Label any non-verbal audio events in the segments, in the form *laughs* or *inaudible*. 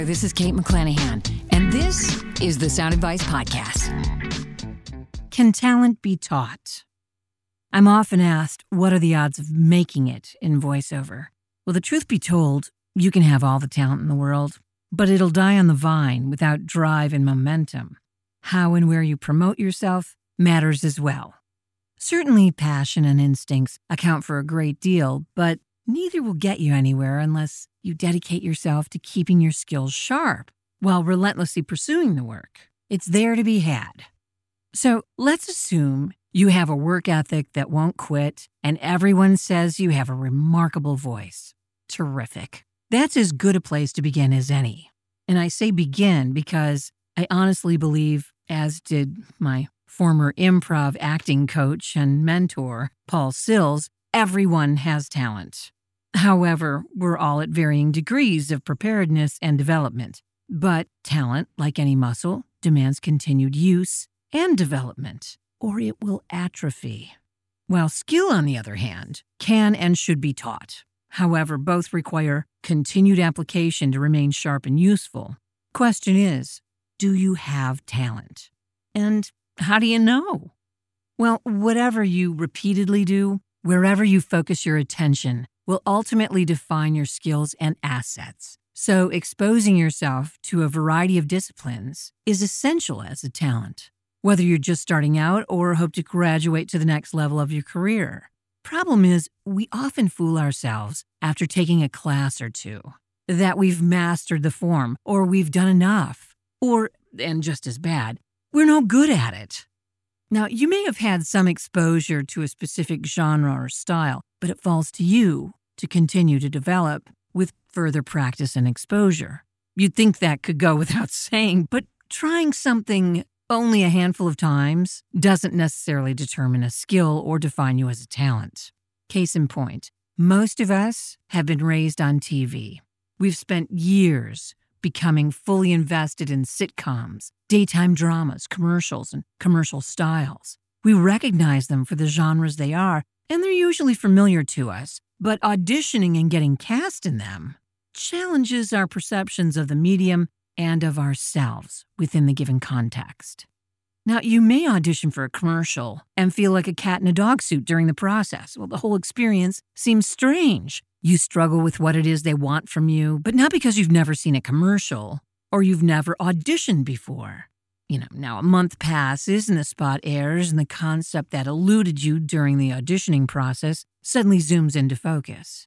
there. This is Kate McClanahan, and this is the Sound Advice Podcast. Can talent be taught? I'm often asked, what are the odds of making it in voiceover? Well, the truth be told, you can have all the talent in the world, but it'll die on the vine without drive and momentum. How and where you promote yourself matters as well. Certainly, passion and instincts account for a great deal, but neither will get you anywhere unless you dedicate yourself to keeping your skills sharp while relentlessly pursuing the work. It's there to be had. So let's assume you have a work ethic that won't quit and everyone says you have a remarkable voice. Terrific. That's as good a place to begin as any. And I say begin because I honestly believe, as did my former improv acting coach and mentor, Paul Sills, everyone has talent. However, we're all at varying degrees of preparedness and development. But talent, like any muscle, demands continued use and development, or it will atrophy. While skill, on the other hand, can and should be taught. However, both require continued application to remain sharp and useful. Question is do you have talent? And how do you know? Well, whatever you repeatedly do, wherever you focus your attention, will ultimately define your skills and assets. So, exposing yourself to a variety of disciplines is essential as a talent, whether you're just starting out or hope to graduate to the next level of your career. Problem is, we often fool ourselves after taking a class or two that we've mastered the form or we've done enough, or, and just as bad, we're no good at it. Now, you may have had some exposure to a specific genre or style, but it falls to you to continue to develop with further practice and exposure. You'd think that could go *laughs* without saying, but trying something only a handful of times doesn't necessarily determine a skill or define you as a talent. Case in point, most of us have been raised on TV. We've spent years becoming fully invested in sitcoms, daytime dramas, commercials, and commercial styles. We recognize them for the genres they are, and they're usually familiar to us, but auditioning and getting cast in them challenges our perceptions of the medium and of ourselves within the given context. Now, you may audition for a commercial and feel like a cat in a dog suit during the process. Well, the whole experience seems strange. You struggle with what it is they want from you, but not because you've never seen a commercial or you've never auditioned before. You know, now a month passes and the spot airs, and the concept that eluded you during the auditioning process suddenly zooms into focus.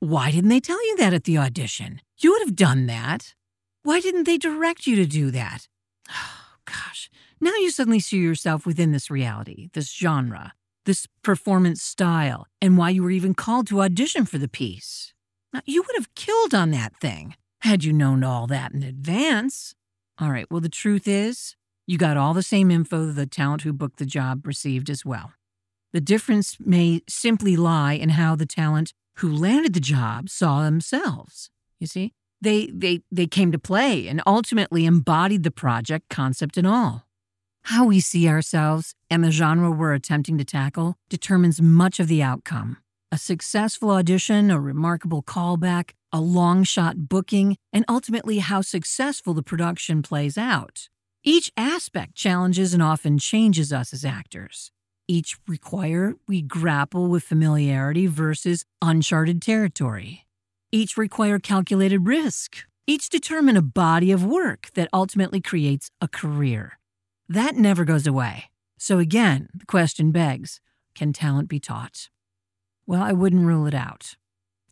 Why didn't they tell you that at the audition? You would have done that. Why didn't they direct you to do that? Oh, *sighs* gosh. Now you suddenly see yourself within this reality, this genre, this performance style, and why you were even called to audition for the piece. Now, you would have killed on that thing had you known all that in advance. All right, well, the truth is, you got all the same info the talent who booked the job received as well. The difference may simply lie in how the talent who landed the job saw themselves. You see, they they they came to play and ultimately embodied the project concept and all. How we see ourselves and the genre we're attempting to tackle determines much of the outcome. A successful audition, a remarkable callback, a long shot booking, and ultimately how successful the production plays out. Each aspect challenges and often changes us as actors. Each require we grapple with familiarity versus uncharted territory. Each require calculated risk. Each determine a body of work that ultimately creates a career. That never goes away. So again, the question begs can talent be taught? Well, I wouldn't rule it out.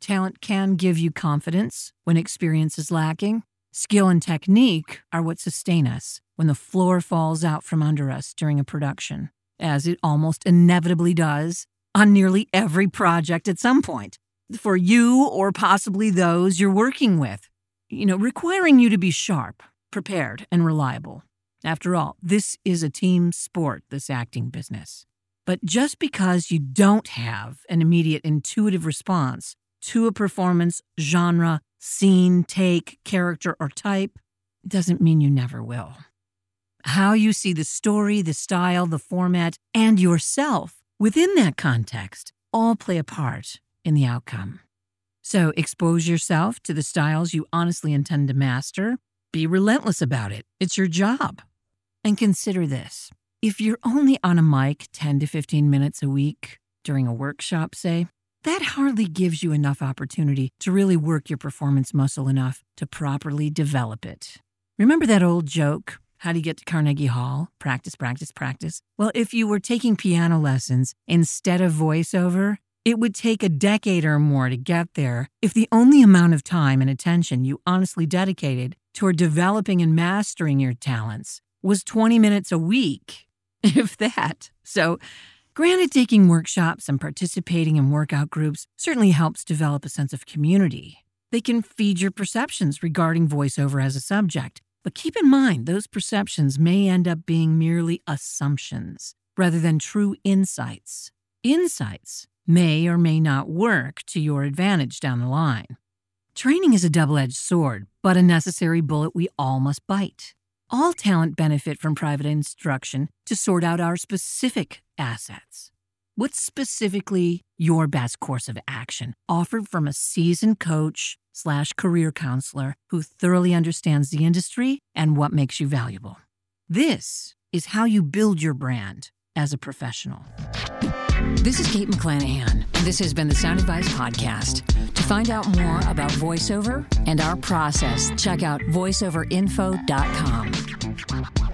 Talent can give you confidence when experience is lacking. Skill and technique are what sustain us when the floor falls out from under us during a production, as it almost inevitably does on nearly every project at some point, for you or possibly those you're working with, you know, requiring you to be sharp, prepared, and reliable. After all, this is a team sport, this acting business. But just because you don't have an immediate intuitive response to a performance, genre, scene, take, character, or type, doesn't mean you never will how you see the story, the style, the format, and yourself within that context all play a part in the outcome. So expose yourself to the styles you honestly intend to master. Be relentless about it. It's your job. And consider this if you're only on a mic 10 to 15 minutes a week during a workshop, say, that hardly gives you enough opportunity to really work your performance muscle enough to properly develop it. Remember that old joke? How do you get to Carnegie Hall? Practice, practice, practice. Well, if you were taking piano lessons instead of voiceover, it would take a decade or more to get there if the only amount of time and attention you honestly dedicated toward developing and mastering your talents was 20 minutes a week, *laughs* if that. So, Granted, taking workshops and participating in workout groups certainly helps develop a sense of community. They can feed your perceptions regarding voiceover as a subject, but keep in mind those perceptions may end up being merely assumptions rather than true insights. Insights may or may not work to your advantage down the line. Training is a double edged sword, but a necessary bullet we all must bite. All talent benefit from private instruction to sort out our specific assets. What's specifically your best course of action offered from a seasoned coach slash career counselor who thoroughly understands the industry and what makes you valuable? This is how you build your brand as a professional. This is Kate McClanahan, this has been the Sound Advice Podcast. To find out more about voiceover and our process, check out voiceoverinfo.com.